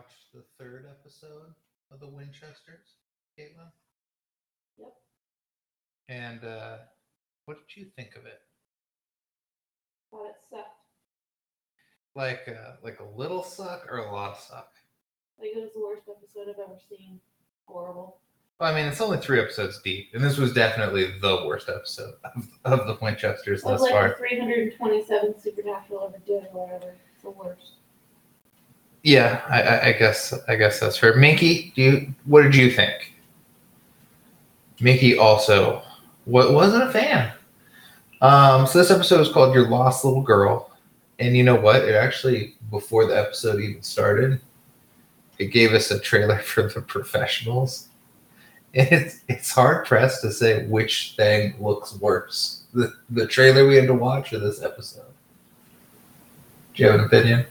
Watched the third episode of the Winchesters, Caitlin. Yep. And uh, what did you think of it? Thought it sucked. Like uh, like a little suck or a lot of suck? Like it was the worst episode I've ever seen. Horrible. Well, I mean, it's only three episodes deep, and this was definitely the worst episode of, of the Winchesters thus like far. the 327 Supernatural ever did or whatever. It's the worst. Yeah, I, I, guess I guess that's fair. Minky, do you what did you think? Minky also what wasn't a fan. Um, so this episode is called "Your Lost Little Girl," and you know what? It actually before the episode even started, it gave us a trailer for the professionals. And it's it's hard pressed to say which thing looks worse: the the trailer we had to watch or this episode. Do you have an opinion?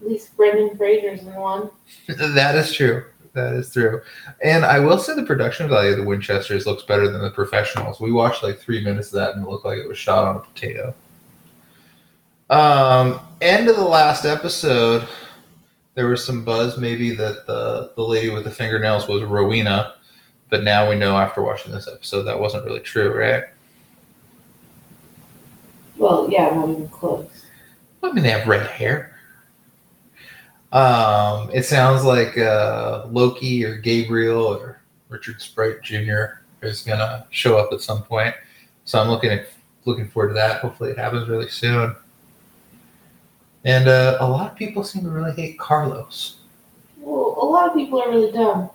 At least Brendan Fraser's in one. That is true. That is true. And I will say the production value of the Winchesters looks better than the professionals. We watched like three minutes of that and it looked like it was shot on a potato. Um, end of the last episode, there was some buzz maybe that the, the lady with the fingernails was Rowena, but now we know after watching this episode that wasn't really true, right? Well, yeah, not even close. I mean, they have red hair. Um, it sounds like uh, Loki or Gabriel or Richard Speight Jr. is gonna show up at some point. So I'm looking at looking forward to that. Hopefully, it happens really soon. And uh, a lot of people seem to really hate Carlos. Well, a lot of people are really dumb.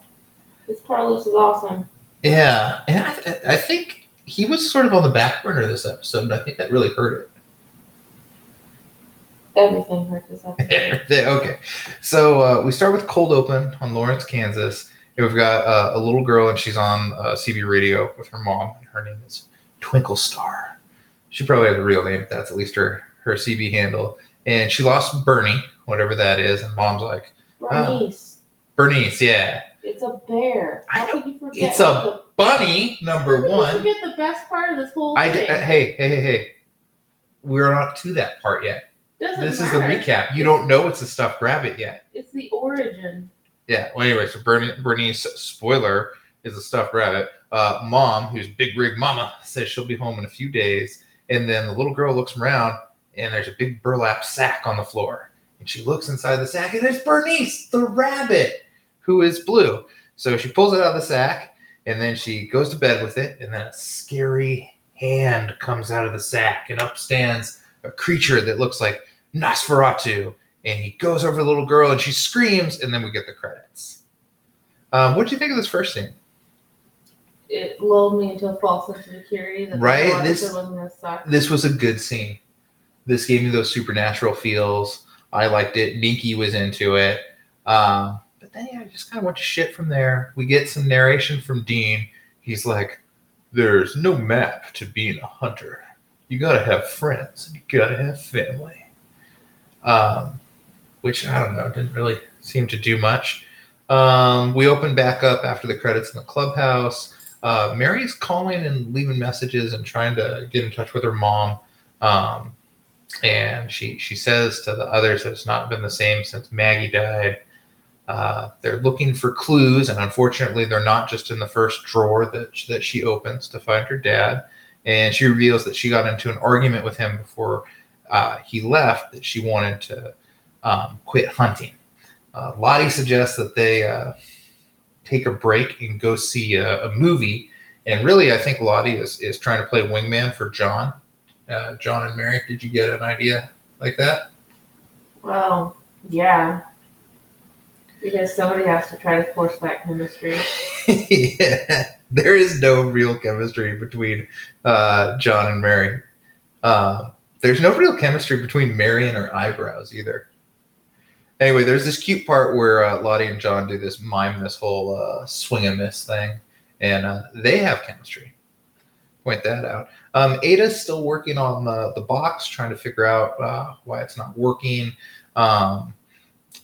This Carlos is awesome. Yeah, and I, I think he was sort of on the back burner this episode, and I think that really hurt it. Everything hurt this okay, so uh, we start with cold open on Lawrence, Kansas. And we've got uh, a little girl, and she's on uh, CB radio with her mom, and her name is Twinkle Star. She probably has a real name. But that's at least her her CB handle. And she lost Bernie, whatever that is, and mom's like Bernice, Bernice, yeah, it's a bear. I How know. could you forget? It's a the, bunny. Number one. forget the best part of this whole I thing. d- uh, hey hey hey hey. We're not to that part yet. Doesn't This is the recap. You don't know it's a stuffed rabbit yet. It's the origin. Yeah. Well, anyway, so Bernie, Bernice, spoiler, is a stuffed rabbit. Uh, Mom, who's big rig mama, says she'll be home in a few days. And then the little girl looks around, and there's a big burlap sack on the floor. And she looks inside the sack, and there's Bernice, the rabbit, who is blue. So she pulls it out of the sack, and then she goes to bed with it. And then a scary hand comes out of the sack, and up stands a creature that looks like Nosferatu and he goes over the little girl and she screams and then we get the credits. Um, what do you think of this first scene? It lulled me into a false sense of security that Right, this- wasn't gonna suck. this was a good scene. This gave me those supernatural feels. I liked it. Minky was into it. Um, but then yeah, I just kind of went to shit from there. We get some narration from dean. He's like there's no map to being a hunter. You gotta have friends and you gotta have family um, which i don't know didn't really seem to do much. Um, we open back up after the credits in the clubhouse. Uh, mary's calling and leaving messages and trying to get in touch with her mom. Um, and she she says to the others that it's not been the same since maggie died. Uh, they're looking for clues, and unfortunately, they're not just in the first drawer that that she opens to find her dad. And she reveals that she got into an argument with him before uh, he left. That she wanted to um, quit hunting. Uh, Lottie suggests that they uh, take a break and go see a, a movie. And really, I think Lottie is is trying to play wingman for John. Uh, John and Mary, did you get an idea like that? Well, yeah. Because somebody has to try to force that chemistry. yeah, there is no real chemistry between uh, John and Mary. Uh, there's no real chemistry between Mary and her eyebrows either. Anyway, there's this cute part where uh, Lottie and John do this mime this whole uh, swing and miss thing, and uh, they have chemistry. Point that out. Um, Ada's still working on the, the box, trying to figure out uh, why it's not working. Um,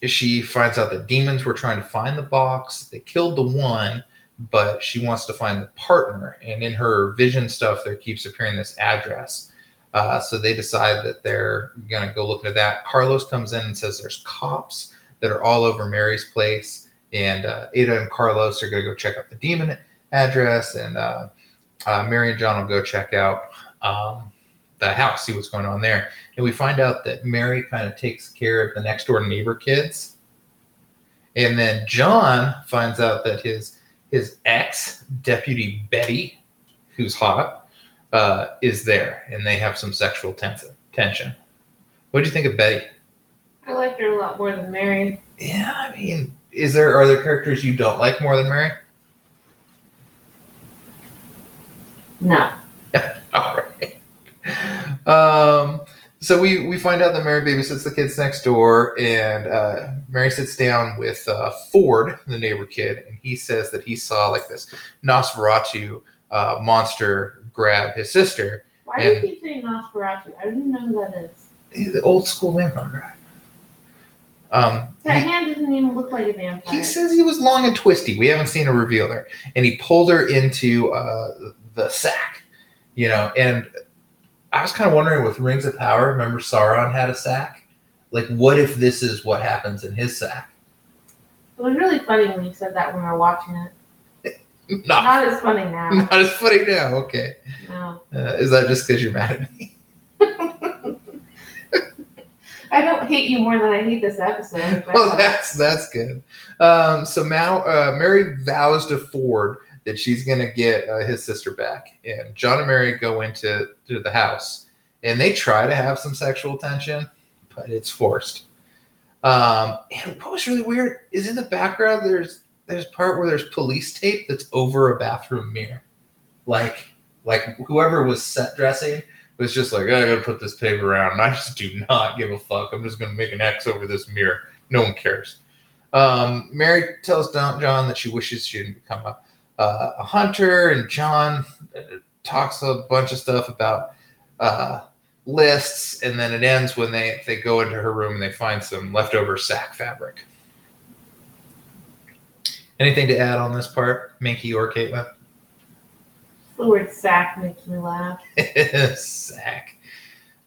she finds out that demons were trying to find the box. They killed the one, but she wants to find the partner. And in her vision stuff, there keeps appearing this address. Uh, so they decide that they're going to go look into that. Carlos comes in and says there's cops that are all over Mary's place. And uh, Ada and Carlos are going to go check out the demon address, and uh, uh, Mary and John will go check out um, the house, see what's going on there. And we find out that Mary kind of takes care of the next door neighbor kids. And then John finds out that his his ex deputy Betty, who's hot, uh, is there, and they have some sexual tension. Tension. What do you think of Betty? I liked her a lot more than Mary. Yeah, I mean, is there are there characters you don't like more than Mary? No. All right. Um, so we we find out that Mary babysits the kids next door, and uh, Mary sits down with uh, Ford, the neighbor kid, and he says that he saw like this Nosferatu uh, monster grab his sister. Why do you keep saying Nosferatu? I don't even know who that is. He's the old school vampire. Um, That he- hand doesn't even look like a vampire. He says he was long and twisty. We haven't seen a reveal there. And he pulled her into uh, the sack, you know. And I was kind of wondering with Rings of Power, remember Sauron had a sack? Like, what if this is what happens in his sack? It was really funny when you said that when we were watching it. Not, Not as funny now. not as funny now. Okay. No. Uh, is that just because you're mad at me? I don't hate you more than I hate this episode. but- Well, that's that's good. Um, so now uh, Mary vows to Ford that she's going to get uh, his sister back, and John and Mary go into to the house, and they try to have some sexual tension, but it's forced. Um, and what was really weird is in the background there's there's part where there's police tape that's over a bathroom mirror, like like whoever was set dressing was just like, I gotta put this tape around. And I just do not give a fuck. I'm just gonna make an X over this mirror. No one cares. Um, Mary tells John that she wishes she didn't become a, uh, a hunter, and John uh, talks a bunch of stuff about uh, lists, and then it ends when they they go into her room and they find some leftover sack fabric. Anything to add on this part, Minky or Caitlin? The word sack makes me laugh. sack.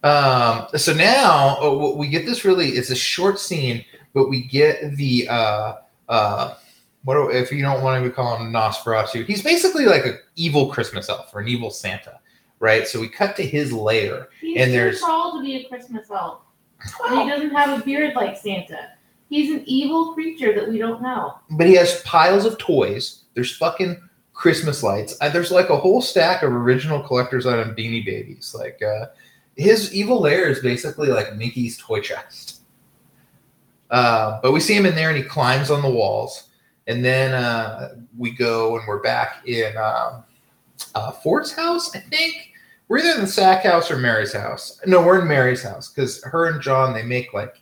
Um, so now uh, we get this really, it's a short scene, but we get the, uh, uh, what do, if you don't want to call him Nosferatu, he's basically like an evil Christmas elf or an evil Santa, right? So we cut to his lair. He's And too there's- tall to be a Christmas elf. And he doesn't have a beard like Santa. He's an evil creature that we don't know. but he has piles of toys. There's fucking Christmas lights. There's like a whole stack of original collector's item Beanie Babies. Like uh, his evil lair is basically like Mickey's toy chest. Uh, but we see him in there, and he climbs on the walls. And then uh, we go and we're back in um, uh, Ford's house. I think we're either in the Sack house or Mary's house. No, we're in Mary's house because her and John they make like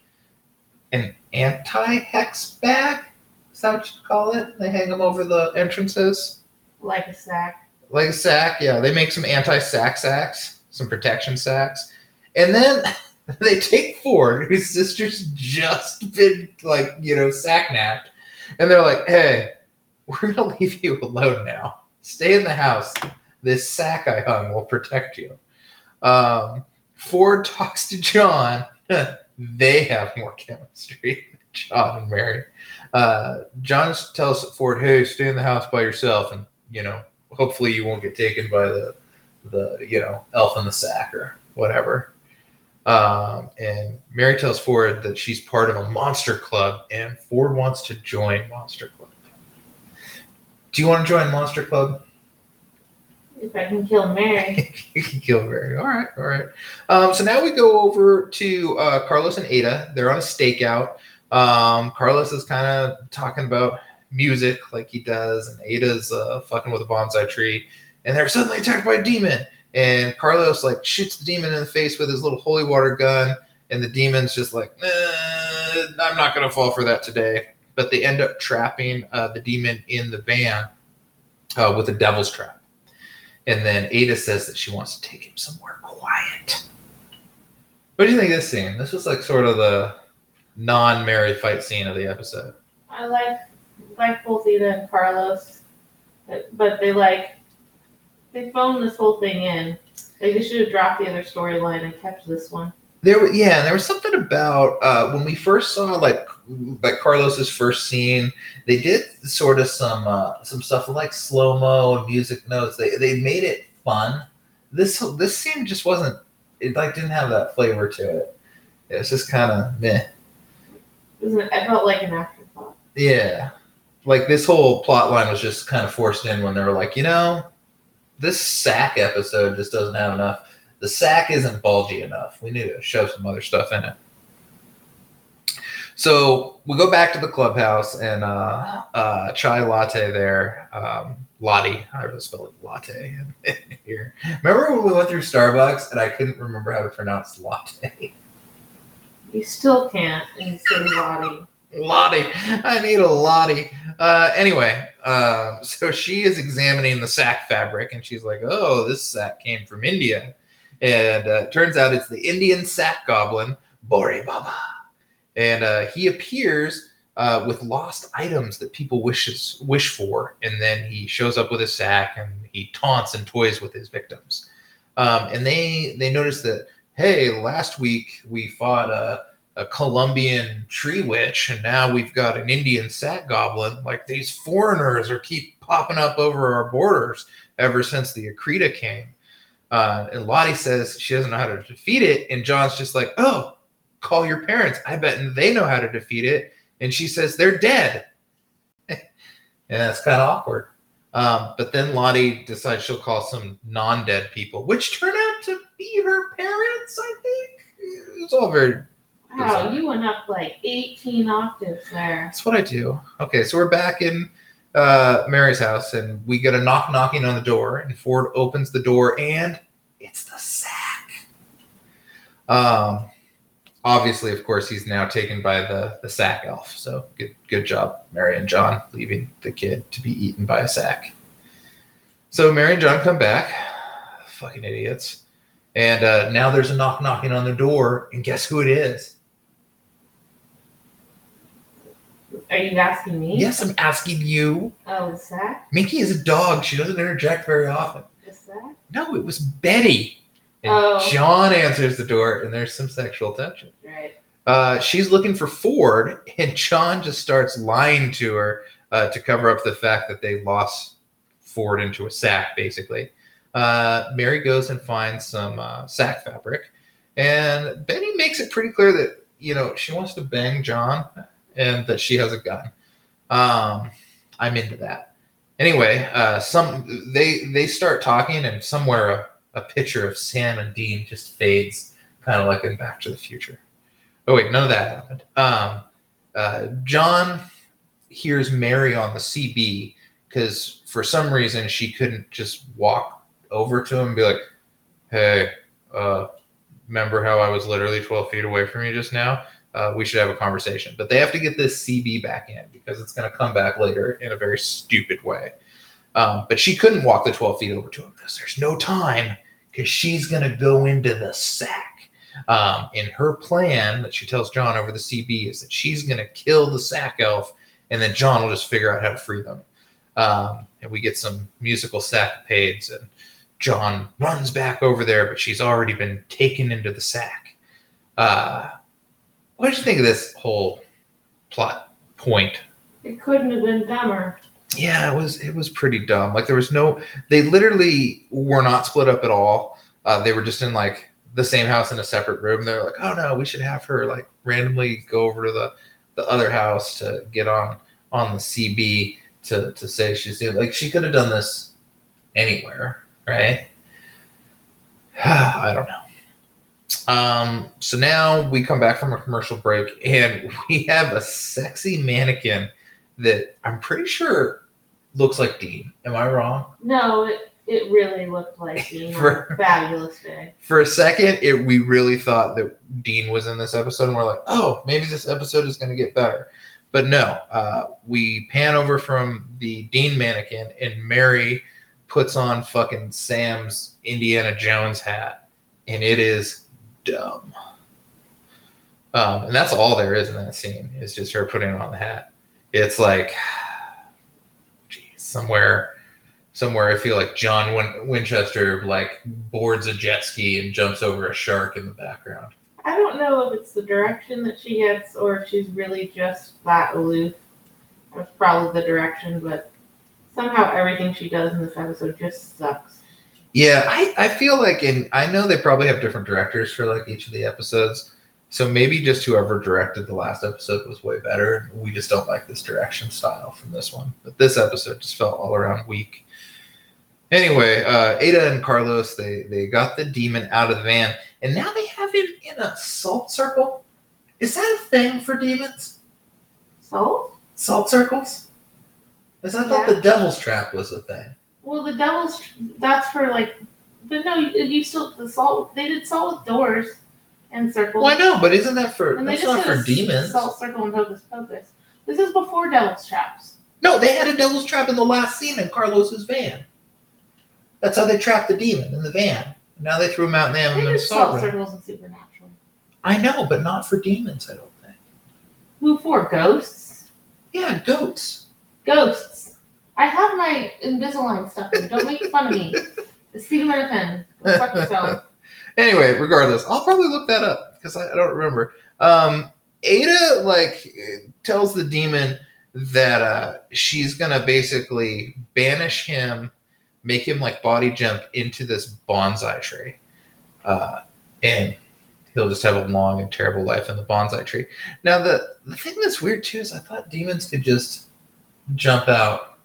an anti-hex bag. Is that what you call it? They hang them over the entrances. Like a sack. Like a sack, yeah. They make some anti-sack sacks, some protection sacks. And then they take Ford, whose sister's just been like, you know, sack napped. And they're like, hey, we're gonna leave you alone now. Stay in the house. This sack I hung will protect you. Um, Ford talks to John. They have more chemistry, John and Mary. Uh, John tells Ford, "Hey, stay in the house by yourself, and you know, hopefully you won't get taken by the the you know elf in the sack or whatever." Um, and Mary tells Ford that she's part of a monster club, and Ford wants to join Monster Club. Do you want to join Monster Club? If I can kill Mary. you can kill Mary. All right, all right. Um, so now we go over to uh, Carlos and Ada. They're on a stakeout. Um, Carlos is kind of talking about music like he does, and Ada's uh, fucking with a bonsai tree, and they're suddenly attacked by a demon. And Carlos like shoots the demon in the face with his little holy water gun, and the demon's just like, "Nah, I'm not gonna fall for that today. But they end up trapping uh, the demon in the van uh, with a devil's trap. And then Ada says that she wants to take him somewhere quiet. What do you think of this scene? This was like sort of the non-Mary fight scene of the episode. I like like both Ada and Carlos, but, they like they phoned this whole thing in. Like they should have dropped the other storyline and kept this one. There, wa- yeah, and there was something about uh, when we first saw like like Carlos's first scene. They did sort of some uh, some stuff like slow mo and music notes. They they made it fun. This this scene just wasn't. It like didn't have that flavor to it. It was just kind of meh. It was felt like an afterthought. Yeah, like this whole plot line was just kind of forced in when they were like, you know, this sack episode just doesn't have enough. The sack isn't bulgy enough. We need to shove some other stuff in it. So we go back to the clubhouse and uh, uh, chai latte there. Um, Lottie, I would spell it latte in here. Remember when we went through Starbucks and I couldn't remember how to pronounce latte? You still can't in City Lottie. Lottie. I need a Lottie. Uh, anyway, uh, so she is examining the sack fabric and she's like, oh, this sack came from India. And uh, it turns out it's the Indian sack goblin, Bori Baba. And uh, he appears uh, with lost items that people wishes wish for. And then he shows up with a sack and he taunts and toys with his victims. Um, and they they notice that, hey, last week we fought a a Colombian tree witch, and now we've got an Indian sack goblin. Like these foreigners are keep popping up over our borders ever since the Akrida came. Uh, and Lottie says she doesn't know how to defeat it, and John's just like, "Oh, call your parents. I bet they know how to defeat it." And she says they're dead, and that's kind of awkward. Um, but then Lottie decides she'll call some non-dead people, which turn out to be her parents. I think it's all very Wow, you went up like 18 octaves there. That's what I do. Okay, so we're back in uh, Mary's house, and we get a knock knocking on the door, and Ford opens the door, and it's the sack. Um, obviously, of course, he's now taken by the the sack elf. So good, good job, Mary and John, leaving the kid to be eaten by a sack. So Mary and John come back, fucking idiots, and uh, now there's a knock knocking on the door, and guess who it is? Are you asking me? Yes, I'm asking you. Oh, the sack? Minky is a dog. She doesn't interject very often. The sack? No, it was Betty. And Oh. John answers the door, and there's some sexual tension. Right. Uh, she's looking for Ford, and John just starts lying to her uh, to cover up the fact that they lost Ford into a sack, basically. Uh, Mary goes and finds some uh, sack fabric, and Betty makes it pretty clear that you know she wants to bang John and that she has a gun. Um, I'm into that. Anyway, uh, some they they start talking, and somewhere a, a picture of Sam and Dean just fades, kind of like in Back to the Future. Oh wait, none of that happened. Um, uh, John hears Mary on the CB because for some reason she couldn't just walk over to him and be like, "Hey, uh, remember how I was literally 12 feet away from you just now? Uh, we should have a conversation." But they have to get this CB back in because it's going to come back later in a very stupid way. Um, but she couldn't walk the 12 feet over to him because there's no time because she's going to go into the sack. Um, and her plan that she tells John over the CB is that she's going to kill the sack elf, and then John will just figure out how to free them. Um, and we get some musical sackades, and John runs back over there, but she's already been taken into the sack. Uh, what did you think of this whole plot point? It couldn't have been dumber. Yeah, it was it was pretty dumb. Like there was no they literally were not split up at all. Uh, they were just in like the same house in a separate room. They're like, oh no, we should have her like randomly go over to the the other house to get on on the CB to to say she's doing like she could have done this anywhere, right? I don't know. Um, so now we come back from a commercial break and we have a sexy mannequin that I'm pretty sure looks like Dean. Am I wrong? No, it, it really looked like Dean For- a fabulous day. For a second, it, we really thought that Dean was in this episode, and we're like, oh, maybe this episode is going to get better. But no, uh, we pan over from the Dean mannequin, and Mary puts on fucking Sam's Indiana Jones hat, and it is dumb. Um, and that's all there is in that scene is just her putting on the hat. It's like, geez, somewhere, somewhere I feel like John Win- Winchester like boards a jet ski and jumps over a shark in the background. I don't know if it's the direction that she gets or if she's really just that aloof. That's probably the direction, but somehow everything she does in this episode just sucks. Yeah, I, I feel like, and I know they probably have different directors for like each of the episodes. So maybe just whoever directed the last episode was way better. We just don't like this direction style from this one. But this episode just felt all around weak. Anyway, uh, Ada and Carlos they they got the demon out of the van, and now they have him in a salt circle. Is that a thing for demons? So, Salt circles? Because I thought Yeah. the devil's trap was a thing. Well, the devil's that's for like, but no, you, you still the salt. They did salt with doors and circles. Well, I know, but isn't that for And that's not for demons? Salt circle and hocus pocus. This is before devil's traps. No, they had a devil's trap in the last scene in Carlos's van. That's how they trapped the demon in the van. Now they threw him out in the They did salt circles and supernatural. I know, but not for demons. I don't think. Who for ghosts? Yeah, goats. Ghosts. I have my Invisalign stuff in. Don't make fun of me. Pen. Go fuck yourself. anyway, regardless, I'll probably look that up because I, I don't remember. Um, Ada like tells the demon that uh, she's gonna basically banish him, make him like body jump into this bonsai tree, uh, and he'll just have a long and terrible life in the bonsai tree. Now, the the thing that's weird too is I thought demons could just jump out,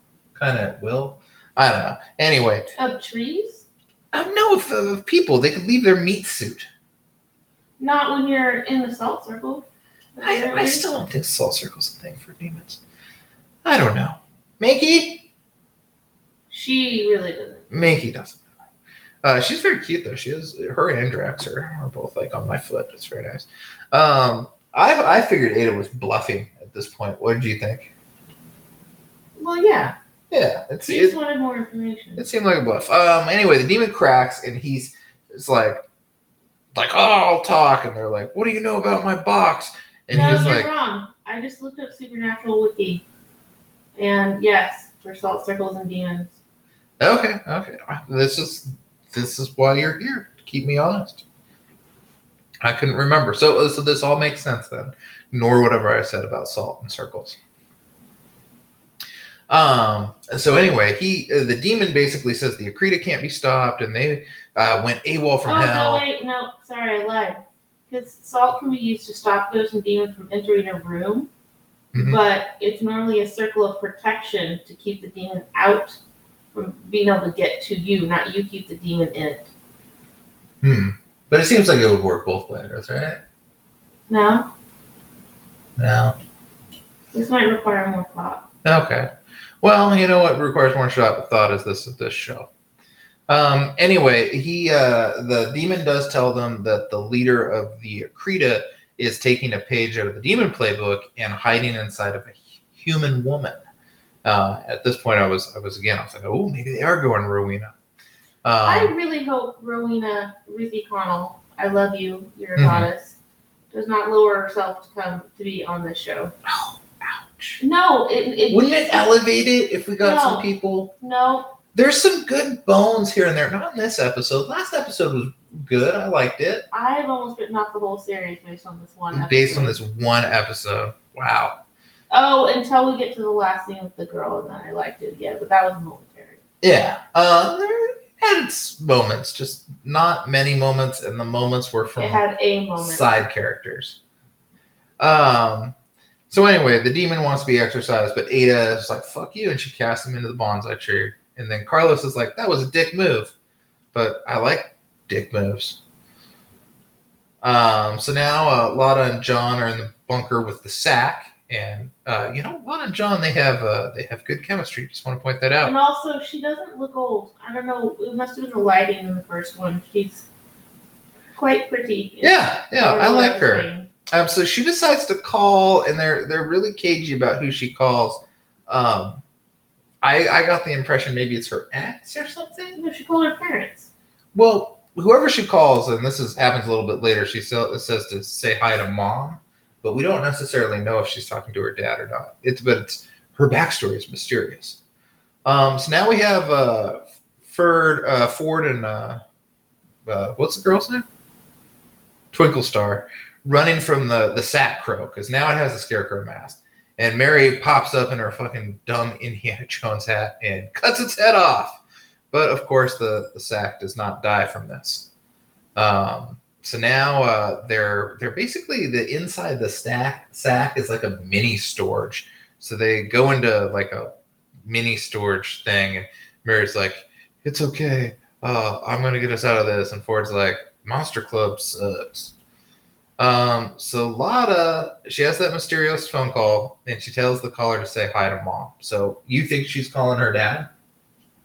kind of will. I don't know. Anyway, Of trees? I don't know if of people they could leave their meat suit. Not when you're in the salt circle. I, I still don't think salt circle's a thing for demons. I don't know. Minky? She really doesn't. Minky doesn't. Uh, she's very cute though. She is her and Drax are, are both like on my foot. It's very nice. Um, I I figured Ada was bluffing at this point. What did you think? Well, yeah. Yeah, it's it, just wanted more information. it seemed like a bluff. Um, anyway, the demon cracks and he's it's like like oh I'll talk and they're like what do you know about my box and no, he's you're like wrong. I just looked up Supernatural Wiki. And yes, for salt circles and demons. Okay, okay. This is this is why you're here. To keep me honest. I couldn't remember. So so this all makes sense then. Nor whatever I said about salt and circles. Um. So anyway, he uh, the demon basically says the Akrida can't be stopped, and they uh, went AWOL from oh, hell. no, wait, no, sorry, I lied. Because salt can be used to stop ghosts and demons from entering a room, Mhm. but it's normally a circle of protection to keep the demon out from being able to get to you, not you keep the demon in. Hmm. But it seems like it would work both ways, right? No, No. this might require more thought. Okay. Well, you know what requires more shot thought is this this show. Um, anyway, he uh, the demon does tell them that the leader of the Akrida is taking a page out of the demon playbook and hiding inside of a human woman. Uh, at this point, I was I was again I was like, oh, maybe they are going Rowena. I Um, really hope Rowena Ruthie Connell, I love you, you're a Mhm. goddess, does not lower herself to come to be on this show. oh! No, it, it Wouldn't it elevate it if we got No. some people? No, There's some good bones here and there. Not in this episode. Last episode was good. I liked it. I have almost written off the whole series based on this one. Episode. based on this one episode. Wow. Oh, until we get to the last scene with the girl, and then I liked it again, but that was momentary. Yeah. Uh, there had its moments, just not many moments, and the moments were from It had a moment. side characters. Um. So anyway, the demon wants to be exorcised, but Ada is like, "Fuck you," and she casts him into the bonsai tree. And then Carlos is like, "That was a dick move," but I like dick moves. Um. So now uh, Lata and John are in the bunker with the sack, and uh, you know, Lata and John they have uh, they have good chemistry. Just want to point that out. And also, she doesn't look old. I don't know. It must have been the lighting in the first one. She's quite pretty. Yeah, yeah, I don't know what like her. saying. Um, so she decides to call, and they're they're really cagey about who she calls. Um, I I got the impression maybe it's her ex or something. No, she called her parents. Well, whoever she calls, and this is happens a little bit later. She still, says to say hi to mom, but we don't necessarily know if she's talking to her dad or not. It's but it's her backstory is mysterious. Um, so now we have uh, Ford, uh, Ford, and uh, uh, what's the girl's name? Twinkle Star, running from the the sack crow because now it has a scarecrow mask. And Mary pops up in her fucking dumb Indiana Jones hat and cuts its head off. But of course, the, the sack does not die from this. Um, so now uh, they're they're basically the inside the stack sack is like a mini storage. So they go into like a mini storage thing, and Mary's like, "It's okay. Uh, I'm gonna get us out of this." And Ford's like, "Monster Club sucks." Um, so Lata, she has that mysterious phone call, and she tells the caller to say hi to mom. So you think she's calling her dad?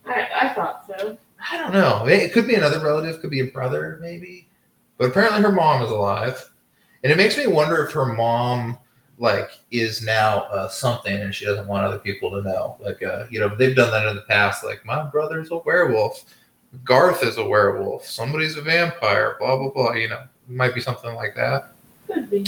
I, I thought so. I don't know. It could be another relative, could be a brother, maybe. But apparently her mom is alive. And it makes me wonder if her mom like is now uh, something and she doesn't want other people to know. Like uh, you know, they've done that in the past, like my brother's a werewolf, Garth is a werewolf, somebody's a vampire, blah blah blah, you know. Might be something like that. Could be.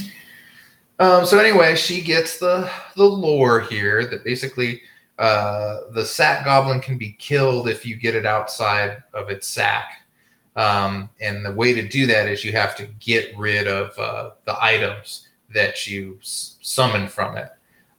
Um, so anyway, she gets the the lore here that basically uh, the sack goblin can be killed if you get it outside of its sack. Um, and the way to do that is you have to get rid of uh, the items that you s- summon from it.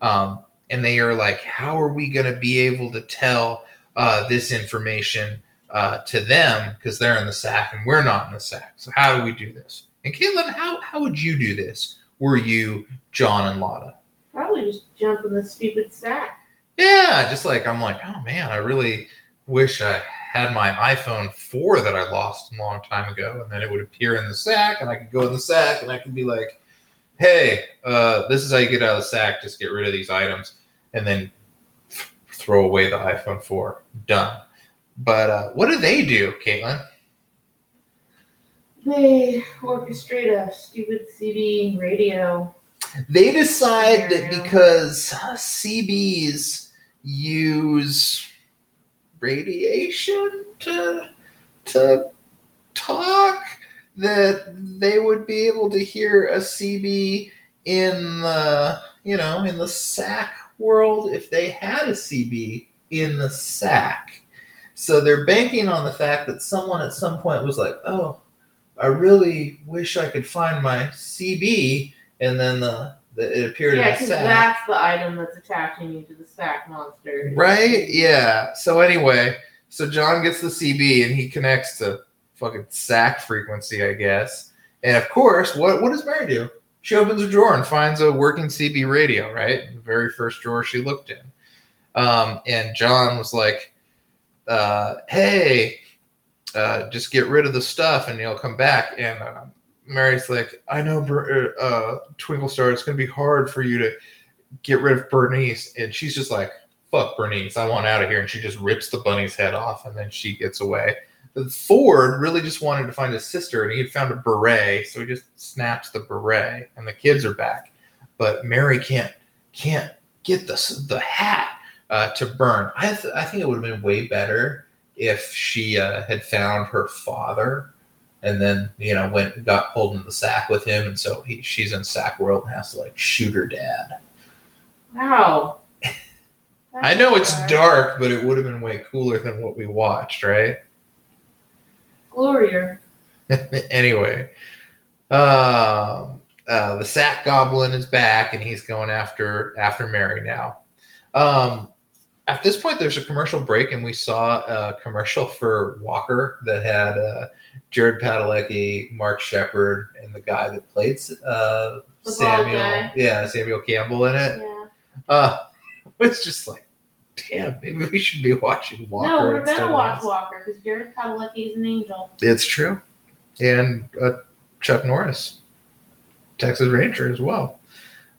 Um, and they are like, how are we going to be able to tell uh, this information uh, to them because they're in the sack and we're not in the sack? So how do we do this? And Caitlin, how how would you do this? Were you John and Lata? Probably just jump in the stupid sack. Yeah, just like I'm like, oh man, I really wish I had my iPhone 4 that I lost a long time ago, and then it would appear in the sack, and I could go in the sack, and I could be like, hey, uh, this is how you get out of the sack. Just get rid of these items, and then th- throw away the iPhone 4. Done. But uh, what do they do, Caitlin? They orchestrate a stupid CB radio. They decide that because CBs use radiation to to talk that they would be able to hear a CB in the you know in the sack world if they had a CB in the sack. So they're banking on the fact that someone at some point was like, "Oh, I really wish I could find my CB," and then the, the it appeared Yeah, in the because sack. that's the item that's attaching you to the sack monster. Right? Yeah. So anyway, so John gets the CB and he connects to fucking sack frequency, I guess. And of course, what what does Mary do? She opens a drawer and finds a working CB radio, right? The very first drawer she looked in. Um, and John was like, uh, "Hey, uh, just get rid of the stuff and you'll come back." And uh, Mary's like, "I know, uh, Twinkle Star. It's gonna be hard for you to get rid of Bernice." And she's just like, fuck Bernice, I want out of here. And she just rips the bunny's head off and then she gets away. Ford really just wanted to find his sister and he had found a beret, so he just snaps the beret and the kids are back. But Mary can't can't get the the hat uh, to burn. I th- I think it would have been way better if she uh, had found her father and then you know went got pulled in the sack with him and so he, she's in sack world and has to like shoot her dad. Wow. I know it's dark, but it would have been way cooler than what we watched, right? Gloria. anyway, um, uh, the Sack Goblin is back, and he's going after after Mary now. Um, at this point, there's a commercial break, and we saw a commercial for Walker that had uh, Jared Padalecki, Mark Sheppard, and the guy that played uh, Samuel, guy. yeah, Samuel Campbell in it. Yeah. Uh, it's just like, damn, maybe we should be watching Walker. no, we're gonna watch. Walker because Jared Padalecki is an angel. It's true. And uh, Chuck Norris, Texas Ranger as well.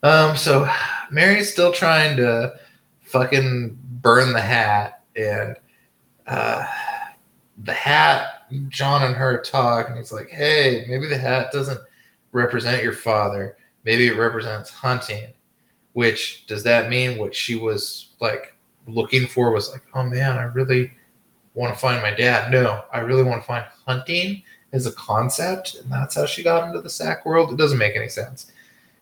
Um, so Mary's still trying to fucking burn the hat, and uh, the hat, John and her talk, and he's like, hey, maybe the hat doesn't represent your father. Maybe it represents hunting. Which does that mean what she was like looking for was like, oh man, I really want to find my dad. No, I really want to find hunting as a concept, and that's how she got into the sack world. It doesn't make any sense.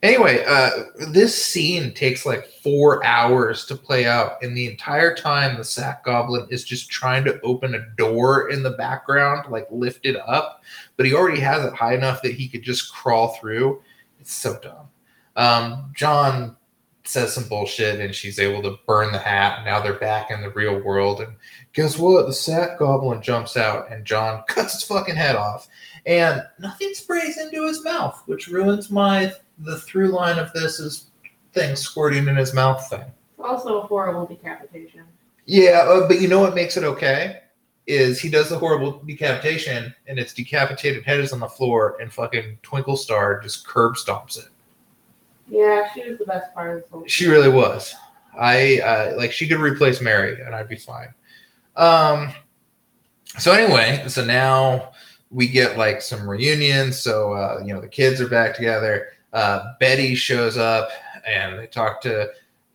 Anyway, uh, this scene takes like four hours to play out, and the entire time the sack goblin is just trying to open a door in the background, like lift it up, but he already has it high enough that he could just crawl through. It's so dumb. Um, John says some bullshit, and she's able to burn the hat. Now they're back in the real world, and guess what? The sack goblin jumps out, and John cuts his fucking head off, and nothing sprays into his mouth, which ruins my the through line of this is things squirting in his mouth thing. Also a horrible decapitation. Yeah, uh, but you know what makes it okay? Is he does the horrible decapitation and its decapitated head is on the floor and fucking Twinkle Star just curb stomps it. Yeah, she was the best part of the whole. She really was. I uh, like she could replace Mary and I'd be fine. Um. So anyway, so now we get like some reunions. So uh, you know the kids are back together. Uh, Betty shows up and they talk to.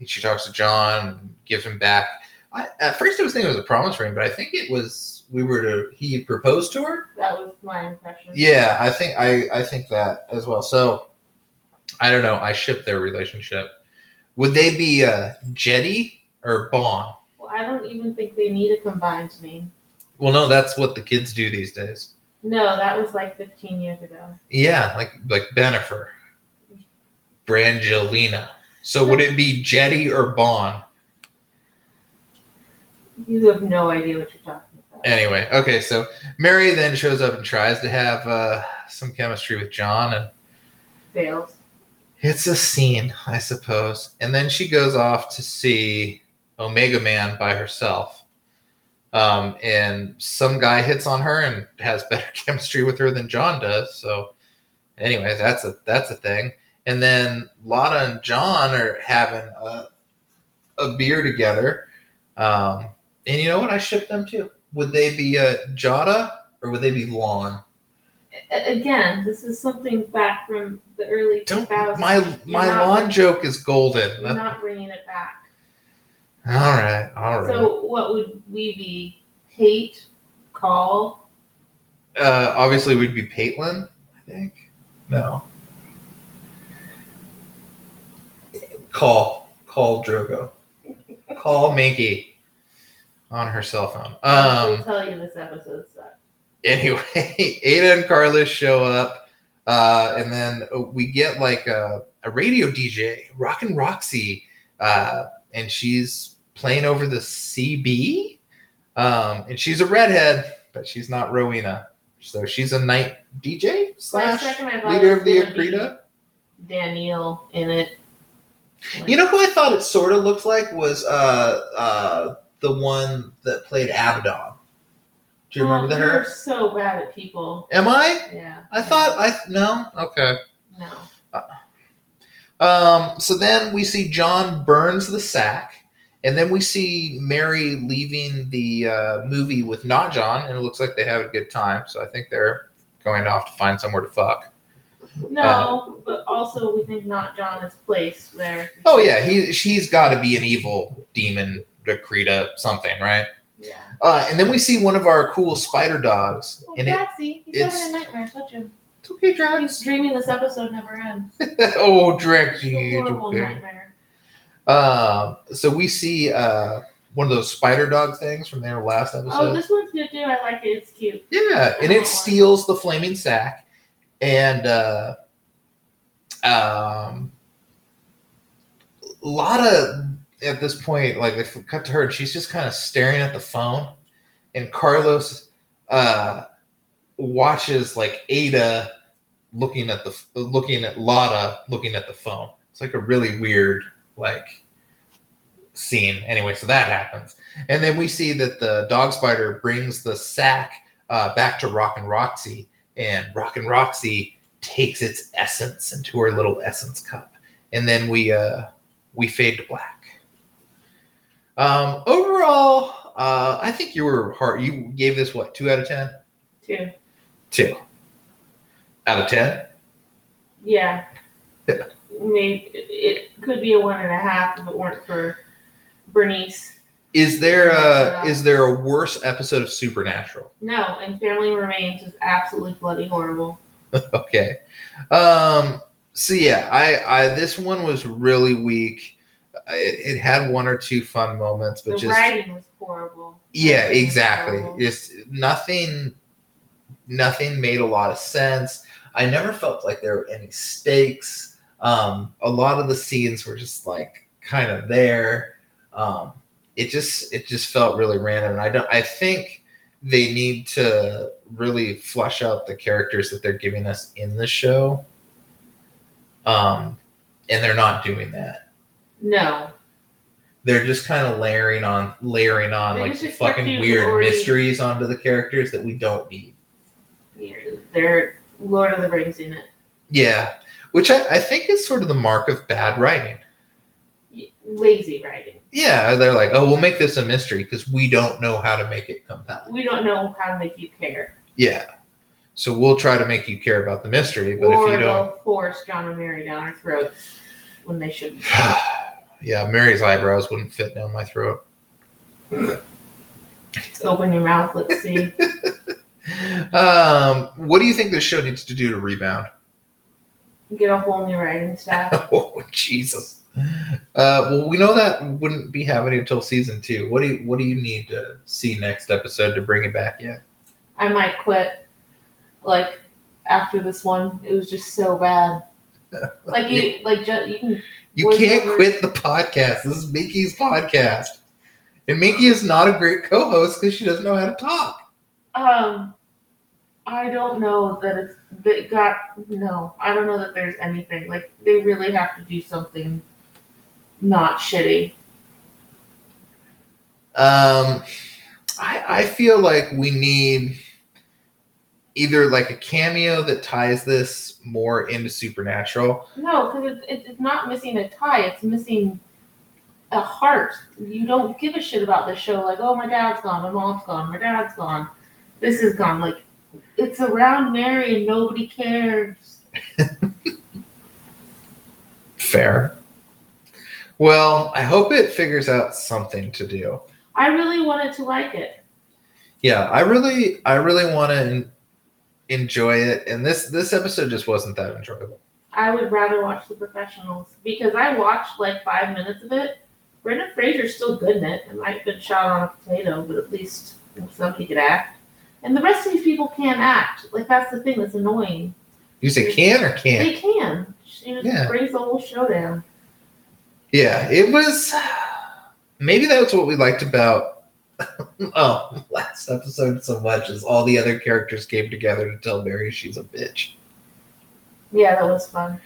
She talks to John, gives him back. I, at first, I was thinking it was a promise ring, but I think it was we were to he proposed to her. That was my impression. Yeah, I think I I think that as well. So I don't know. I ship their relationship. Would they be uh, Jetty or Bond? Well, I don't even think they need a combined name. Well, no, that's what the kids do these days. No, that was like 15 years ago. Yeah, like like Bennifer, Brangelina. So would it be Jetty or Bond? You have no idea what you're talking about. Anyway, okay. So Mary then shows up and tries to have uh, some chemistry with John, and Fails. It's a scene, I suppose. And then she goes off to see Omega Man by herself. Um, and some guy hits on her and has better chemistry with her than John does. So anyway, that's a that's a thing. And then Lata and John are having a, a beer together. Um, and you know what? I ship them too. Would they be uh, Jada or would they be Lon? A- Again, this is something back from the early Don't 2000s. my my lawn joke is golden. You're not bringing it back. All right, all right. So, what would we be? Hate, call, uh, obviously, we'd be Paitlin. I think. No. Call, call Drogo, call Minky on her cell phone. I'll Um. tell you this episode sucks. Anyway, Ada and Carlos show up, uh, and then we get like a, a radio DJ, Rockin' Roxy, uh, and she's playing over the CB. Um, and she's a redhead, but she's not Rowena. So she's a night DJ slash second, I thought leader of the Akrida. Danielle in it. You know who I thought it sort of looked like was uh, uh, the one that played Abaddon. Do you remember Oh, You're her? so bad at people. Am I? Yeah. I thought I no. Okay. No. Um, so then we see John burns the sack, and then we see Mary leaving the uh, movie with not John, and it looks like they have a good time. So I think they're going off to find somewhere to fuck. No, Uh, but also we think not John is placed there. Oh yeah, he she's got to be an evil demon, Akrida, something, right? Yeah. Uh, and then we see one of our cool spider dogs, Oh, and it, he's it's- having a nightmare. Touch him. it's okay, He's dreaming this episode never ends. oh, It's a horrible okay. nightmare. Um, so we see uh one of those spider dog things from their last episode. Oh, this one's good too. I like it. It's cute. Yeah, and it steals the flaming sack, and uh, um, a lot of at this point, like they cut to her, and she's just kind of staring at the phone, and Carlos uh, watches like Ada looking at the looking at Lata looking at the phone. It's like a really weird like scene. Anyway, so that happens, and then we see that the dog spider brings the sack uh, back to Rockin' Roxy, and Rockin' Roxy takes its essence into her little essence cup, and then we uh, we fade to black. Um, overall, uh, I think you were hard. You gave this what two out of ten? Too. Two out of ten. Yeah. Yeah. mean, it could be a one and a half if it weren't for Bernice. Is there a is there a worse episode of Supernatural? No, and Family Remains is absolutely bloody horrible. okay. Um, so yeah, I, I this one was really weak. It, it had one or two fun moments, but the just writing was horrible. yeah, exactly. horrible. Just nothing, nothing made a lot of sense. I never felt like there were any stakes. Um, a lot of the scenes were just like kind of there. Um, it just it just felt really random, and I don't. I think they need to really flesh out the characters that they're giving us in the show. Um, and they're not doing that. No, They're just kind of layering on, layering on They like fucking weird already- mysteries onto the characters that we don't need. they're Lord of the Rings in it. Yeah, which I, I think is sort of the mark of bad writing. Lazy writing. Yeah, they're like, oh, we'll make this a mystery because we don't know how to make it compelling. We don't know how to make you care. Yeah, so we'll try to make you care about the mystery, but or if you don't, force John and Mary down our throats when they shouldn't. yeah, Mary's eyebrows wouldn't fit down my throat. Open your mouth. Let's see. Um, what do you think this show needs to do to rebound? Get a whole new writing staff. Oh Jesus! Uh, well, we know that wouldn't be happening until season two. What do you What do you need to see next episode to bring it back yet? I might quit. Like after this one, it was just so bad. Like you, like ju- you can. You can't there- quit the podcast. This is Minky's podcast, and Minky is not a great co-host because she doesn't know how to talk. Um, I don't know that it's that got no. I don't know that there's anything like they really have to do something not shitty. Um, I I feel like we need either like a cameo that ties this more into Supernatural. No, because it's, it's it's not missing a tie. It's missing a heart. You don't give a shit about this show. Like, oh, my dad's gone, my mom's gone, my dad's gone, this is gone. Like, it's around Mary and nobody cares. Fair. Well, I hope it figures out something to do. I really wanted to like it. Yeah, I really, I really want to enjoy it, and this this episode just wasn't that enjoyable. I would rather watch The Professionals because I watched like five minutes of it. Brendan Fraser's still good in it. It might have been shot on a potato, but at least somebody could act. And the rest of these people can't act. Like that's the thing that's annoying. You say can or can't? They can. She Yeah. brings the whole show down. Yeah, it was. Maybe that's what we liked about. oh, last episode so much is all the other characters came together to tell Mary she's a bitch. Yeah, that was fun.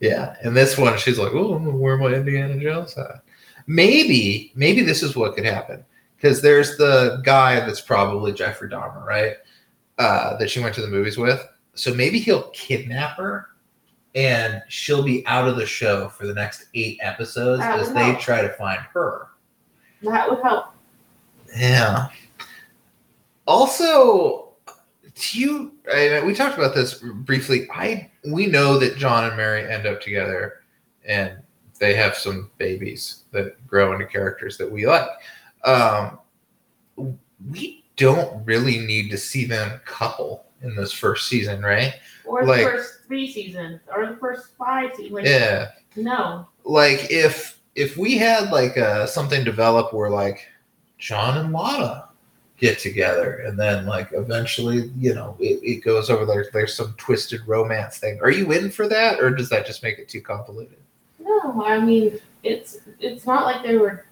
Yeah, and this one she's like, "Oh, where my Indiana Jones at?" Maybe, maybe this is what could happen because there's the guy that's probably Jeffrey Dahmer, right? Uh, that she went to the movies with. So maybe he'll kidnap her, and she'll be out of the show for the next eight episodes That as they help. try to find her. That would help. Yeah. Also, do you? I, we talked about this briefly. I we know that John and Mary end up together, and they have some babies that grow into characters that we like. Um, we don't really need to see them couple in this first season, right? Or the Like- first three seasons, or the first five seasons. Like, Yeah. No. like if if we had like uh something develop where like John and Lata get together and then like eventually you know it, it goes over there there's some twisted romance thing are you in for that or does that just make it too convoluted No, I mean it's it's not like they were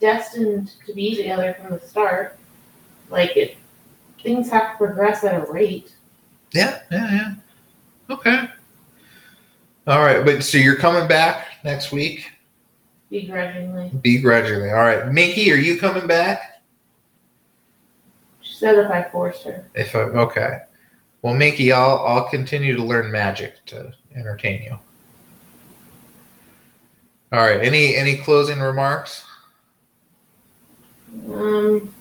destined to be together from the start. Like it, things have to progress at a rate. Yeah yeah yeah. Okay. All right but so you're coming back next week? Begrudgingly, begrudgingly. All right. Minky are you coming back? She said if I forced her. if i okay. Well minky i'll i'll continue to learn magic to entertain you. All right any any closing remarks? Um,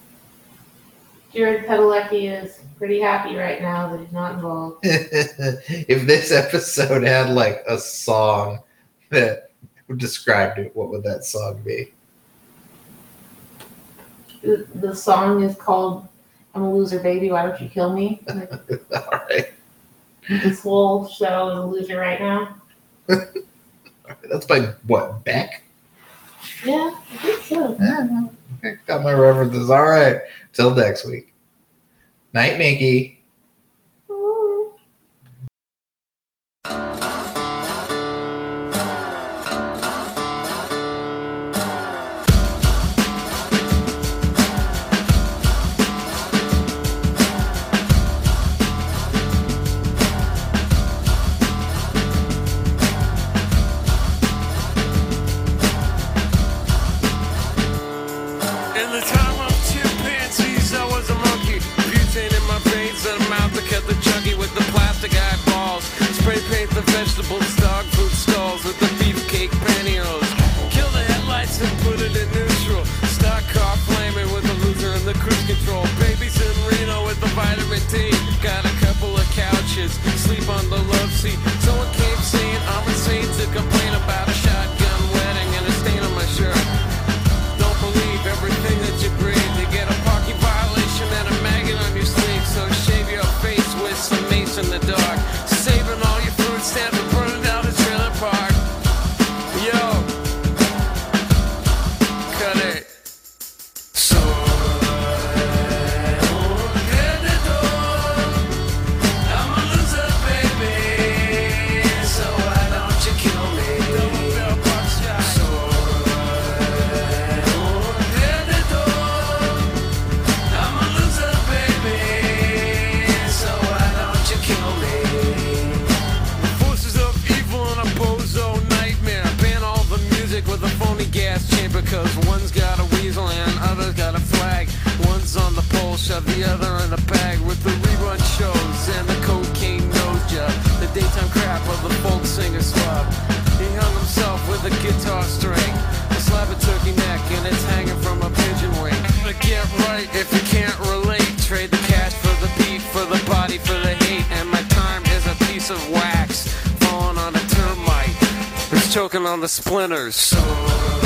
Jared Padalecki is pretty happy right now that he's not involved. if this episode had like a song that described it, what would that song be? The, song is called "I'm a Loser Baby, Why Don't You Kill Me." All right. This whole show is a loser right now. That's by what Beck? Yeah, I think so. I got my references. All right. Till next week. Night, Minky. working on the splinters.